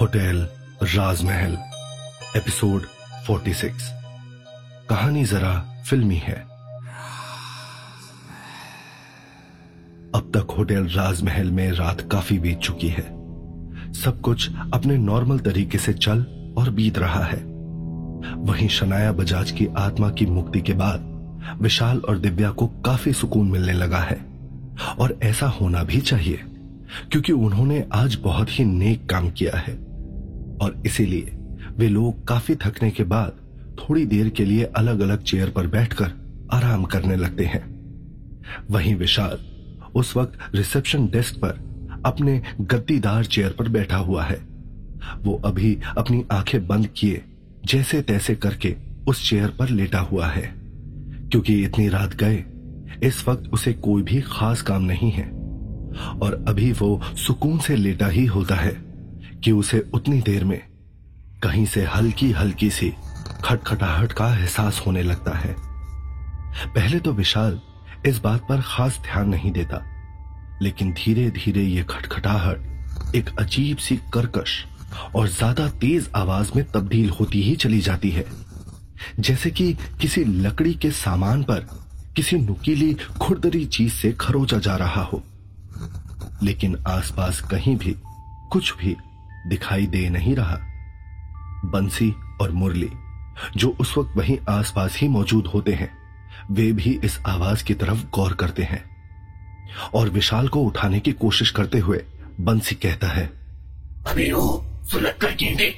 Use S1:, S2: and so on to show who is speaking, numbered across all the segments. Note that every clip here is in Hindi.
S1: होटल राजमहल, एपिसोड 46 कहानी जरा फिल्मी है। अब तक होटल राजमहल में रात काफ़ी बीत चुकी है। सब कुछ अपने नॉर्मल तरीके से चल और बीत रहा है। वहीं शनाया बजाज की आत्मा की मुक्ति के बाद विशाल और दिव्या को काफ़ी सुकून मिलने लगा है। और ऐसा होना भी चाहिए। क्योंकि उन्होंने आज बहुत ही नेक काम किया है। और इसीलिए वे लोग काफ़ी थकने के बाद थोड़ी देर के लिए अलग अलग चेयर पर बैठकर आराम करने लगते हैं। वहीं विशाल उस वक्त रिसेप्शन डेस्क पर अपने गद्दीदार चेयर पर बैठा हुआ है। वो अभी अपनी आँखें बंद किए जैसे तैसे करके उस चेयर पर लेटा हुआ है। क्योंकि इतनी रात गए, इस वक्त उसे कोई भी खास काम नहीं है। और अभी वो सुकून से लेटा ही होता है कि उसे उतनी देर में कहीं से हल्की हल्की सी खटखटाहट का एहसास होने लगता है। पहले तो विशाल इस बात पर खास ध्यान नहीं देता, लेकिन धीरे धीरे ये खटखटाहट एक अजीब सी करकश और ज़्यादा तेज आवाज़ में तब्दील होती ही चली जाती है। जैसे कि किसी लकड़ी के सामान पर किसी नुकीली खुरदरी चीज़ से खरोचा जा रहा हो। लेकिन आसपास कहीं भी कुछ भी दिखाई दे नहीं रहा। बंसी और मुरली, जो उस वक्त वहीं आसपास ही मौजूद होते हैं, वे भी इस आवाज़ की तरफ़ गौर करते हैं और विशाल को उठाने की कोशिश करते हुए बंसी कहता है,
S2: अभी वो सुलग कर गेंदे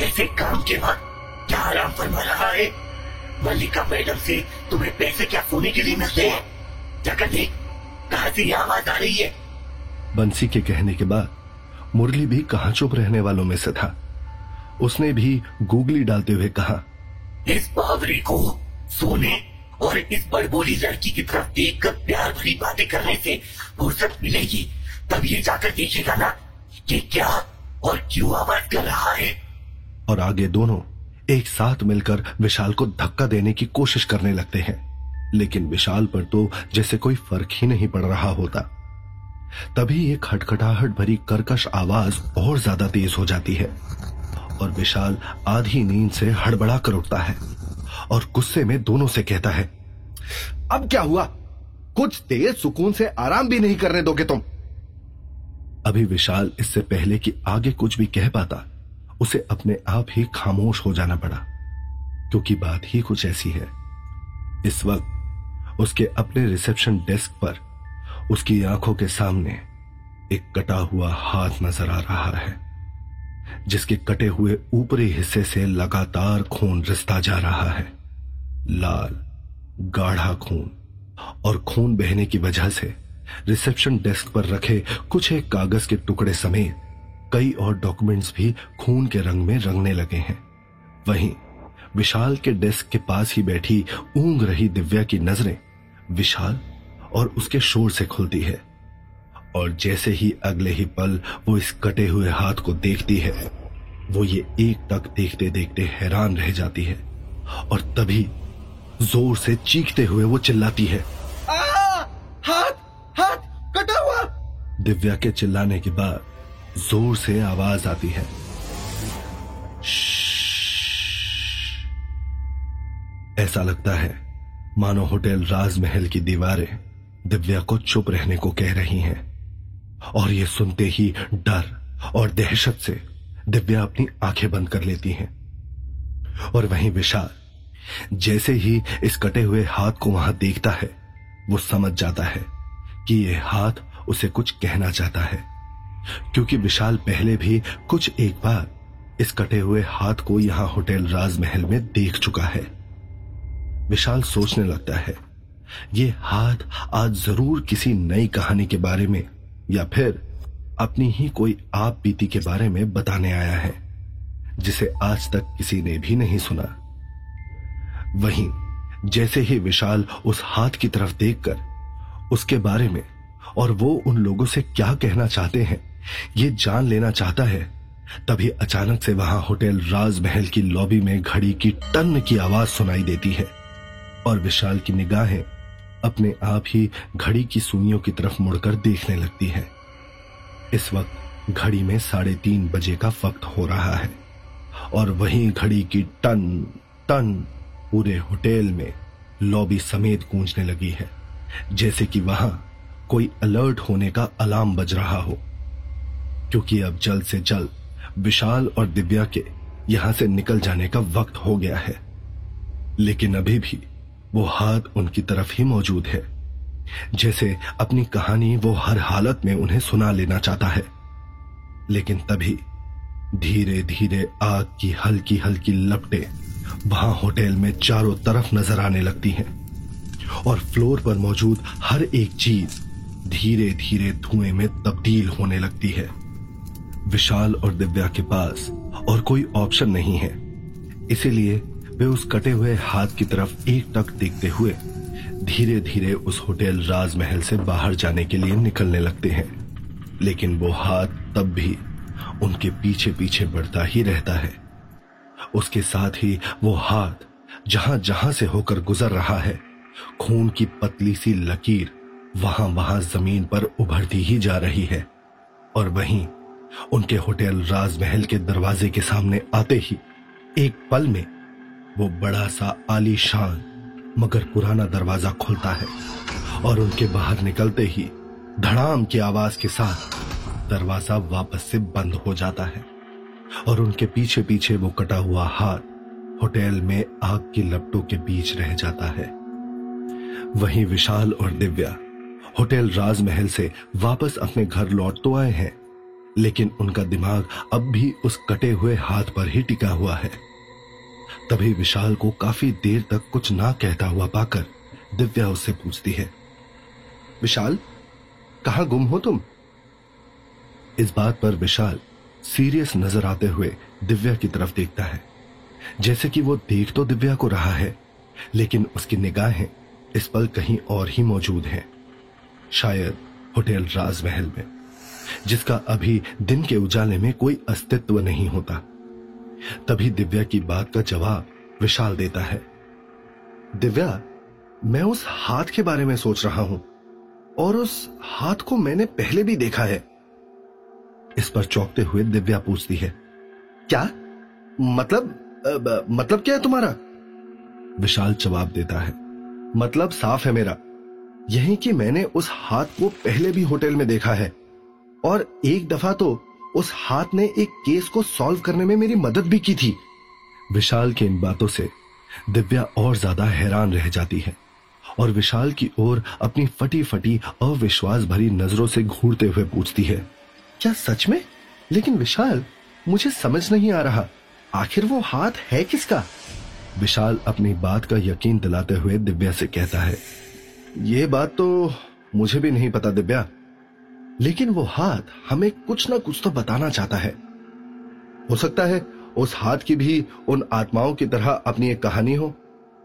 S2: ऐसे काम के बाद क्या आराम फरमा रहा है? मल्लिका मैडम से तुम्हें पैसे क्या सोने के लिए मिलते हैं? जगह देख कहा से आवाज़ आ रही है?
S1: बंसी के कहने के बाद मुरली भी कहा चुप रहने वालों में से था। उसने भी गूगली डालते हुए कहा
S2: इस बावरी को सोने और इस बड़बोली लड़की की तरफ़ देखकर प्यार भरी बातें करने से फुर्सत मिलेगी तब ये जाकर देखेगा ना कि क्या और क्यों आवाज़ कर रहा है।
S1: और आगे दोनों एक साथ मिलकर विशाल को धक्का देने की कोशिश करने लगते हैं। लेकिन विशाल पर तो जैसे कोई फ़र्क ही नहीं पड़ रहा होता। तभी एक खटखटाहट भरी कर्कश आवाज़ और ज़्यादा तेज हो जाती है और विशाल आधी नींद से हड़बड़ा कर उठता है और गुस्से में दोनों से कहता है,
S3: अब क्या हुआ? कुछ देर सुकून से आराम भी नहीं करने दोगे तुम.
S1: अभी विशाल इससे पहले कि आगे कुछ भी कह पाता, उसे अपने आप ही खामोश हो जाना पड़ा, क्योंकि बात ही कुछ ऐसी है। इस वक्त उसके अपने रिसेप्शन डेस्क पर उसकी आँखों के सामने एक कटा हुआ हाथ नज़र आ रहा है, जिसके कटे हुए ऊपरी हिस्से से लगातार खून रिसता जा रहा है। लाल, गाढ़ा खून और खून बहने की वजह से रिसेप्शन डेस्क पर रखे कुछ एक कागज़ के टुकड़े समेत कई और डॉक्यूमेंट्स भी खून के रंग में रंगने लगे हैं। वहीं विशाल के डेस्क के पास ही बैठी ऊंग रही दिव्या की नज़रें विशाल और उसके शोर से खुलती है। और जैसे ही अगले ही पल वो इस कटे हुए हाथ को देखती है वो ये एक तक देखते देखते हैरान रह जाती है और तभी ज़ोर से चीखते हुए वो चिल्लाती है।
S3: आ, हाथ हाथ कटा हुआ।
S1: दिव्या के चिल्लाने के बाद ज़ोर से आवाज़ आती है। ऐसा लगता है मानो होटल राजमहल की दीवारें दिव्या को चुप रहने को कह रही हैं। और ये सुनते ही डर और दहशत से दिव्या अपनी आँखें बंद कर लेती हैं। और वहीं विशाल, जैसे ही इस कटे हुए हाथ को वहाँ देखता है, वो समझ जाता है कि यह हाथ उसे कुछ कहना चाहता है। क्योंकि विशाल पहले भी कुछ एक बार इस कटे हुए हाथ को यहाँ होटल राजमहल में देख चुका है। विशाल सोचने लगता है ये हाथ आज ज़रूर किसी नई कहानी के बारे में या फिर अपनी ही कोई आप बीती के बारे में बताने आया है, जिसे आज तक किसी ने भी नहीं सुना। वहीं, जैसे ही विशाल उस हाथ की तरफ़ देखकर उसके बारे में और वो उन लोगों से क्या कहना चाहते हैं, ये जान लेना चाहता है, तभी अचानक से वहाँ होटल राजमहल की लॉबी में घड़ी की टन की आवाज़ सुनाई देती है और विशाल की निगाहें अपने आप ही घड़ी की सुइयों की तरफ़ मुड़कर देखने लगती है। इस वक्त घड़ी में साढ़े तीन बजे का वक्त हो रहा है और वहीं घड़ी की टन टन पूरे होटल में लॉबी समेत गूंजने लगी है, जैसे कि वहाँ कोई अलर्ट होने का अलार्म बज रहा हो। क्योंकि अब जल्द से जल्द विशाल और दिव्या के यहाँ से निकल जाने का वक्त हो गया है। लेकिन अभी भी वो हाथ उनकी तरफ़ ही मौजूद है। जैसे अपनी कहानी वो हर हालत में उन्हें सुना लेना चाहता है। लेकिन तभी धीरे धीरे आग की हल्की हल्की लपटें वहाँ होटल में चारों तरफ़ नज़र आने लगती हैं और फ्लोर पर मौजूद हर एक चीज़ धीरे धीरे धुएँ में तब्दील होने लगती है। विशाल और दिव्या के पास और कोई ऑप्शन नहीं है। इसीलिए वे उस कटे हुए हाथ की तरफ़ एक टक देखते हुए धीरे धीरे उस होटल राजमहल से बाहर जाने के लिए निकलने लगते हैं। लेकिन वो हाथ तब भी उनके पीछे पीछे बढ़ता ही रहता है। उसके साथ ही वो हाथ जहाँ जहाँ से होकर गुजर रहा है, खून की पतली सी लकीर वहाँ वहाँ ज़मीन पर उभरती ही जा रही है। और वहीं उनके होटल राजमहल के दरवाजे के सामने आते ही एक पल में वो बड़ा सा आलीशान, मगर पुराना दरवाज़ा खुलता है, और उनके बाहर निकलते ही धड़ाम की आवाज़ के साथ दरवाज़ा वापस से बंद हो जाता है, और उनके पीछे पीछे वो कटा हुआ हाथ होटल में आग की लपटों के बीच रह जाता है। वहीं विशाल और दिव्या होटल राजमहल से वापस अपने घर लौट तो आए हैं, लेकिन उनका दिमाग अब भी उस कटे हुए हाथ पर ही टिका हुआ है। तभी विशाल को काफ़ी देर तक कुछ ना कहता हुआ पाकर दिव्या उससे पूछती है, विशाल, कहा गुम हो तुम? इस बात पर विशाल सीरियस नज़र आते हुए दिव्या की तरफ़ देखता है। जैसे कि वो देख तो दिव्या को रहा है, लेकिन उसकी निगाहें इस पल कहीं और ही मौजूद हैं, शायद होटल राजमहल में, जिसका अभी दिन के उजाले में कोई अस्तित्व नहीं होता। तभी दिव्या की बात का जवाब विशाल देता है। दिव्या मैं उस हाथ के बारे में सोच रहा हूँ और उस हाथ को मैंने पहले भी देखा है। इस पर चौंकते हुए दिव्या पूछती है क्या? मतलब आ, मतलब क्या है तुम्हारा? विशाल जवाब देता है मतलब साफ़ है मेरा यही कि मैंने उस हाथ को पहले भी होटल में देखा है और एक दफ़ा तो उस हाथ ने एक केस को सॉल्व करने में मेरी मदद भी की थी। विशाल की इन बातों से दिव्या और ज़्यादा हैरान रह जाती है और विशाल की ओर अपनी फटी फटी अविश्वास भरी नज़रों से घूरते हुए पूछती है, क्या सच में? लेकिन विशाल, मुझे समझ नहीं आ रहा। आखिर वो हाथ है किसका? विशाल अपनी बात का यकीन दिलाते हुए दिव्या से कहता है, ये बात तो मुझे भी नहीं पता दिव्या। लेकिन वो हाथ हमें कुछ ना कुछ तो बताना चाहता है। हो सकता है उस हाथ की भी उन आत्माओं की तरह अपनी एक कहानी हो।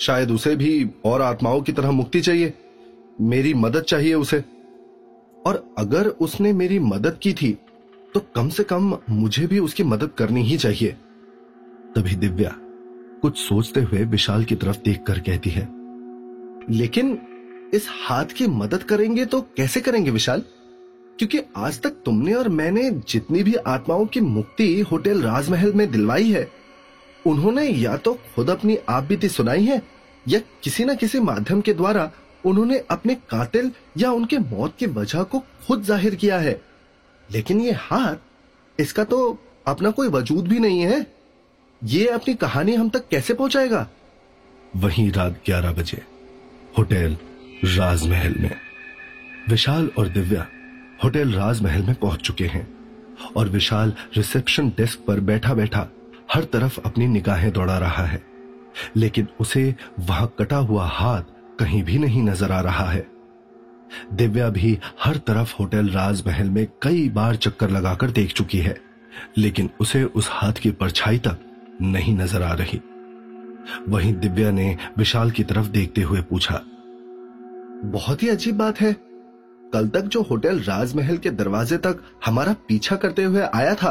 S1: शायद उसे भी और आत्माओं की तरह मुक्ति चाहिए। मेरी मदद चाहिए उसे। और अगर उसने मेरी मदद की थी तो कम से कम मुझे भी उसकी मदद करनी ही चाहिए। तभी दिव्या कुछ सोचते हुए विशाल की तरफ़ देखकर कहती है, लेकिन इस हाथ की मदद करेंगे तो कैसे करेंगे विशाल? क्योंकि आज तक तुमने और मैंने जितनी भी आत्माओं की मुक्ति होटल राजमहल में दिलवाई है, उन्होंने या तो खुद अपनी आप बीती सुनाई है, या किसी न किसी माध्यम के द्वारा उन्होंने अपने कातिल या उनके मौत की वजह को खुद ज़ाहिर किया है। लेकिन ये हाथ, इसका तो अपना कोई वजूद भी नहीं है। ये अपनी कहानी हम तक कैसे पहुंचाएगा? वहीं रात ग्यारह बजे, होटल राजमहल में। विशाल और दिव्या होटल राजमहल में पहुँच चुके हैं और विशाल रिसेप्शन डेस्क पर बैठा बैठा हर तरफ़ अपनी निगाहें दौड़ा रहा है। लेकिन उसे वहाँ कटा हुआ हाथ कहीं भी नहीं नज़र आ रहा है। दिव्या भी हर तरफ़ होटल राजमहल में कई बार चक्कर लगाकर देख चुकी है, लेकिन उसे उस हाथ की परछाई तक नहीं नज़र आ रही। वहीं दिव्या ने विशाल की तरफ़ देखते हुए पूछा, बहुत ही अजीब बात है। कल तक जो होटल राजमहल के दरवाजे तक हमारा पीछा करते हुए आया था,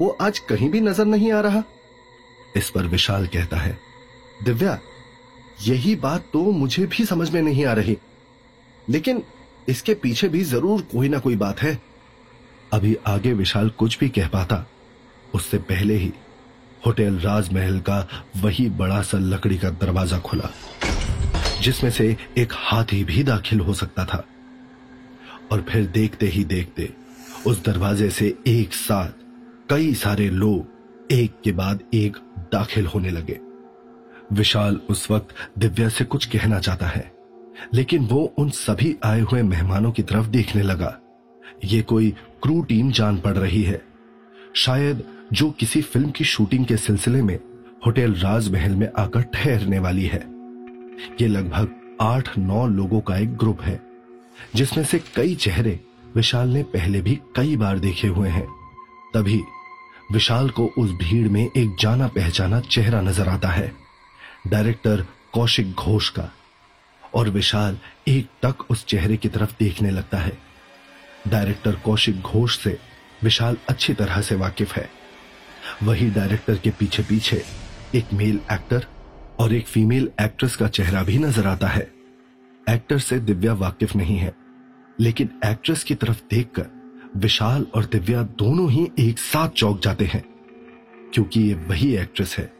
S1: वो आज कहीं भी नज़र नहीं आ रहा। इस पर विशाल कहता है, दिव्या, यही बात तो मुझे भी समझ में नहीं आ रही। लेकिन इसके पीछे भी ज़रूर कोई ना कोई बात है। अभी आगे विशाल कुछ भी कह पाता, उससे पहले ही होटल राजमहल का वही बड़ा सा लकड़ी का दरवाज़ा खुला, जिसमें से एक हाथी भी दाखिल हो सकता था। और फिर देखते ही देखते उस दरवाजे से एक साथ कई सारे लोग एक के बाद एक दाखिल होने लगे। विशाल उस वक्त दिव्या से कुछ कहना चाहता है, लेकिन वो उन सभी आए हुए मेहमानों की तरफ़ देखने लगा। ये कोई क्रू टीम जान पड़ रही है। शायद जो किसी फ़िल्म की शूटिंग के सिलसिले में होटल राजमहल में आकर ठहरने वाली है। ये लगभग आठ नौ लोगों का एक ग्रुप है। जिसमें से कई चेहरे विशाल ने पहले भी कई बार देखे हुए हैं। तभी विशाल को उस भीड़ में एक जाना पहचाना चेहरा नज़र आता है। डायरेक्टर कौशिक घोष का। और विशाल एक टक उस चेहरे की तरफ़ देखने लगता है। डायरेक्टर कौशिक घोष से विशाल अच्छी तरह से वाकिफ है। वही डायरेक्टर के पीछे पीछे एक मेल एक्टर और एक फीमेल एक्ट्रेस का चेहरा भी नज़र आता है। एक्टर से दिव्या वाकिफ नहीं है, लेकिन एक्ट्रेस की तरफ़ देखकर विशाल और दिव्या दोनों ही एक साथ चौक जाते हैं, क्योंकि ये वही एक्ट्रेस है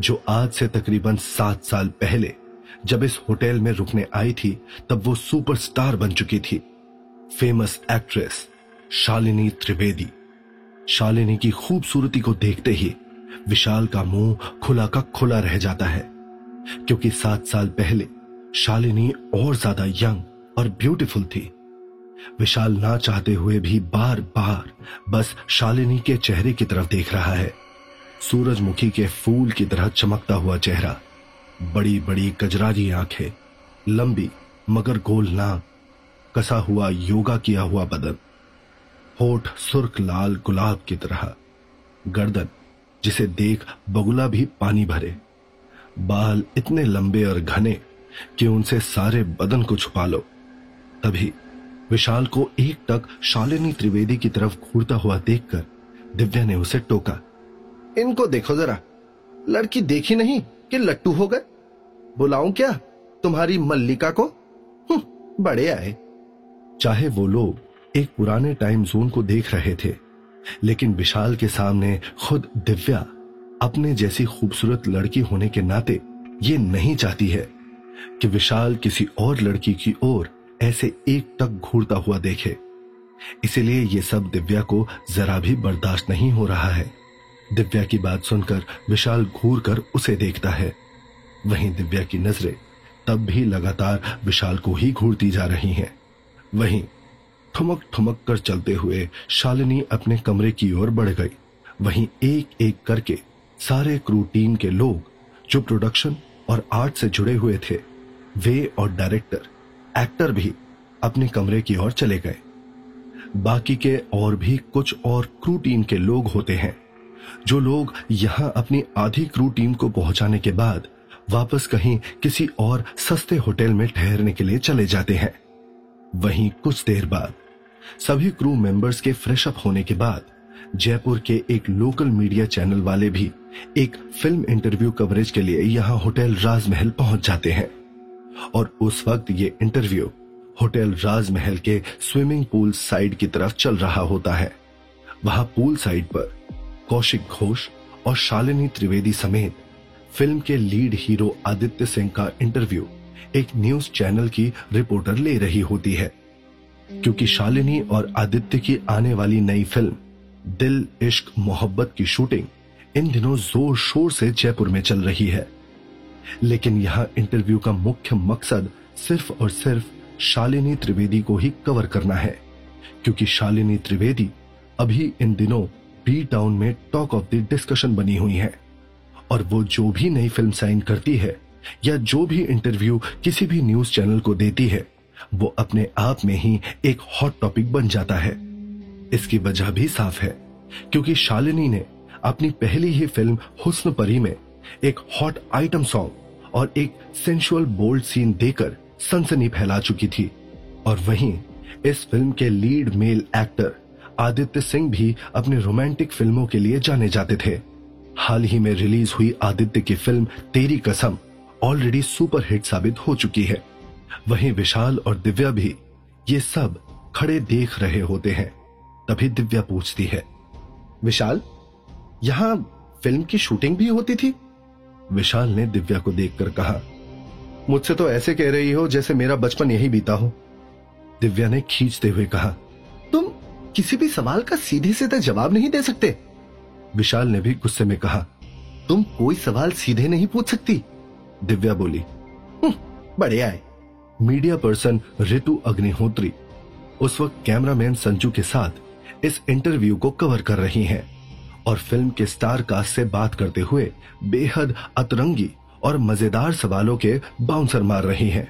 S1: जो आज से तकरीबन सात साल पहले जब इस होटल में रुकने आई थी, तब वो सुपरस्टार बन चुकी थी। Famous actress Shalini Trivedi. Shalini की खूबसूरती को देखते ही विशाल का मुँह खुला का खुला रह जाता है, क्योंकि सात साल पहले शालिनी और ज़्यादा यंग और ब्यूटीफुल थी। विशाल ना चाहते हुए भी बार बार बस शालिनी के चेहरे की तरफ़ देख रहा है। सूरजमुखी के फूल की तरह चमकता हुआ चेहरा बड़ी बड़ी कजरारी आँखें, लंबी मगर गोल नाक, कसा हुआ योगा किया हुआ बदन, होठ सुर्ख लाल गुलाब की तरह, गर्दन जिसे देख बगुला भी पानी भरे, बाल इतने लंबे और घने कि उनसे सारे बदन को छुपा लो। तभी विशाल को एक टक शालिनी त्रिवेदी की तरफ़ घूरता हुआ देखकर दिव्या ने उसे टोका।
S3: इनको देखो जरा। लड़की देखी नहीं कि लट्टू हो गए? बुलाऊं क्या तुम्हारी मल्लिका को? बड़े आए।
S1: चाहे वो लोग एक पुराने टाइम जोन को देख रहे थे, लेकिन विशाल के सामने खुद दिव्या अपने जैसी खूबसूरत लड़की होने के नाते ये नहीं चाहती है। कि विशाल किसी और लड़की की ओर ऐसे एक टक घूरता हुआ देखे। इसीलिए ये सब दिव्या को जरा भी बर्दाश्त नहीं हो रहा है। दिव्या की बात सुनकर विशाल घूर कर उसे देखता है। वहीं दिव्या की नज़रें तब भी लगातार विशाल को ही घूरती जा रही हैं। वहीं ठुमक ठुमक कर चलते हुए शालिनी अपने कमरे की ओर बढ़ गई। वहीं एक एक करके सारे क्रू टीम के लोग जो प्रोडक्शन और आर्ट से जुड़े हुए थे। वे और डायरेक्टर, एक्टर भी अपने कमरे की ओर चले गए। बाकी के और भी कुछ और क्रू टीम के लोग होते हैं, जो लोग यहाँ अपनी आधी क्रू टीम को पहुँचाने के बाद वापस कहीं किसी और सस्ते होटल में ठहरने के लिए चले जाते हैं। वहीं कुछ देर बाद सभी क्रू मेंबर्स के फ्रेश अप होने के बाद जयपुर के एक लोकल मीडिया चैनल वाले भी एक फ़िल्म इंटरव्यू कवरेज के लिए यहाँ होटल राजमहल पहुँच जाते हैं। और उस वक्त ये इंटरव्यू होटल राजमहल के स्विमिंग पूल साइड की तरफ़ चल रहा होता है। वहाँ पूल साइड पर कौशिक घोष और शालिनी त्रिवेदी समेत फ़िल्म के लीड हीरो आदित्य सिंह का इंटरव्यू एक न्यूज़ चैनल की रिपोर्टर ले रही होती है। क्योंकि शालिनी और आदित्य की आने वाली नई फ़िल्म दिल, इश्क, मोहब्बत की शूटिंग इन दिनों ज़ोर शोर से जयपुर में चल रही है। लेकिन यहाँ इंटरव्यू का मुख्य मकसद सिर्फ़ और सिर्फ़ शालिनी त्रिवेदी को ही कवर करना है, क्योंकि शालिनी त्रिवेदी अभी इन दिनों बी टाउन में टॉक ऑफ़ द डिस्कशन बनी हुई है। और वो जो भी नई फ़िल्म साइन करती है, या जो भी इंटरव्यू किसी भी न्यूज़ चैनल को देती है, वो अपने आप में ही एक हॉट टॉपिक बन जाता है। इसकी वजह भी साफ़ है, क्योंकि शालिनी ने अपनी पहली ही फ़िल्म हुस्न परी में एक हॉट आइटम सॉन्ग और एक सेंशुअल बोल्ड सीन देकर सनसनी फैला चुकी थी। और वहीं इस फ़िल्म के lead male actor Aditya Singh भी अपने रोमांटिक फ़िल्मों के लिए जाने जाते थे। हाल ही में रिलीज़ हुई आदित्य की फ़िल्म तेरी कसम ऑलरेडी सुपर हिट साबित हो चुकी है। वहीं विशाल और दिव्या भी ये सब खड़े देख रहे होते हैं। तभी दिव्या पूछती है,
S3: विशाल, यहाँ फ़िल्म की शूटिंग भी होती थी?
S1: विशाल ने दिव्या को देखकर कहा,
S3: मुझसे तो ऐसे कह रही हो जैसे मेरा बचपन यही बीता हो।
S1: दिव्या ने खींचते हुए कहा,
S3: तुम किसी भी सवाल का सीधे सीधे जवाब नहीं दे सकते।
S1: विशाल ने भी गुस्से में कहा,
S3: तुम कोई सवाल सीधे नहीं पूछ सकती।
S1: दिव्या बोली
S3: बड़े आए
S1: मीडिया पर्सन ऋतु अग्निहोत्री उस वक्त कैमरामैन संजू के साथ इस इंटरव्यू को कवर कर रही हैं। और फ़िल्म के स्टार कास्ट से बात करते हुए बेहद अतरंगी और मज़ेदार सवालों के बाउंसर मार रही हैं।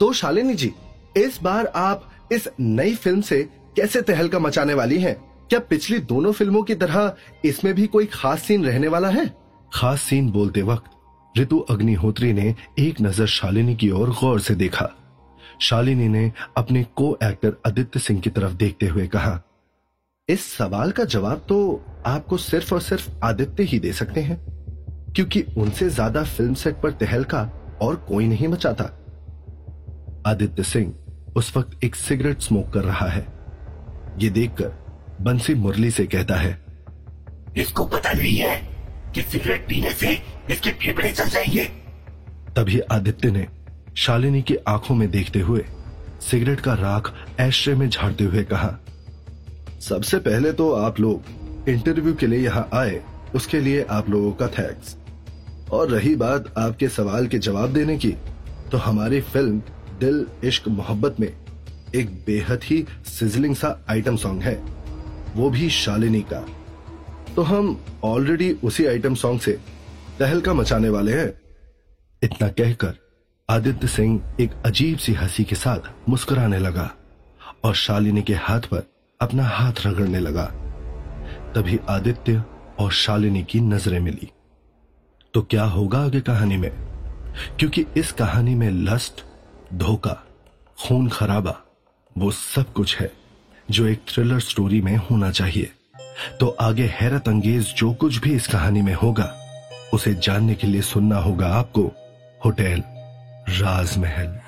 S3: तो शालिनी जी, इस बार आप इस नई फ़िल्म से कैसे तहलका मचाने वाली हैं? क्या पिछली दोनों फ़िल्मों की तरह इसमें भी कोई खास सीन रहने वाला है?
S1: खास सीन बोलते वक्त ऋतु अग्निहोत्री ने एक नज़र शालिनी की ओर गौर से देखा। शालिनी ने अपने को एक्टर आदित्य सिंह की तरफ़ देखते हुए कहा
S3: इस सवाल का जवाब तो आपको सिर्फ़ और सिर्फ़ आदित्य ही दे सकते हैं क्योंकि उनसे ज़्यादा फ़िल्म सेट पर तहलका और कोई नहीं मचाता।
S1: आदित्य सिंह उस वक्त एक सिगरेट स्मोक कर रहा है। ये देखकर बंसी मुरली से कहता है
S2: इसको पता नहीं है कि सिगरेट पीने से इसके फेफड़े चल जाएँगे।
S1: तभी आदित्य ने शालिनी की आँखों में देखते हुए सिगरेट का राख एश्रे में झाड़ते हुए कहा
S3: सबसे पहले तो आप लोग इंटरव्यू के लिए यहाँ आए, उसके लिए आप लोगों का थैंक्स और रही बात आपके सवाल के जवाब देने की तो हमारी फ़िल्म दिल, इश्क, मोहब्बत में एक बेहद ही सिजलिंग सा आइटम सॉन्ग है, वो भी शालिनी का. तो हम ऑलरेडी उसी आइटम सॉन्ग से तहलका मचाने वाले हैं.
S1: इतना कहकर आदित्य सिंह एक अजीब सी हँसी के साथ मुस्कुराने लगा और शालिनी के हाथ पर अपना हाथ रगड़ने लगा। तभी आदित्य और शालिनी की नज़रें मिली। तो क्या होगा आगे कहानी में? क्योंकि इस कहानी में लस्ट, धोखा, खून खराबा, वो सब कुछ है जो एक थ्रिलर स्टोरी में होना चाहिए। तो आगे हैरत अंगेज जो कुछ भी इस कहानी में होगा, उसे जानने के लिए सुनना होगा आपको होटल राजमहल।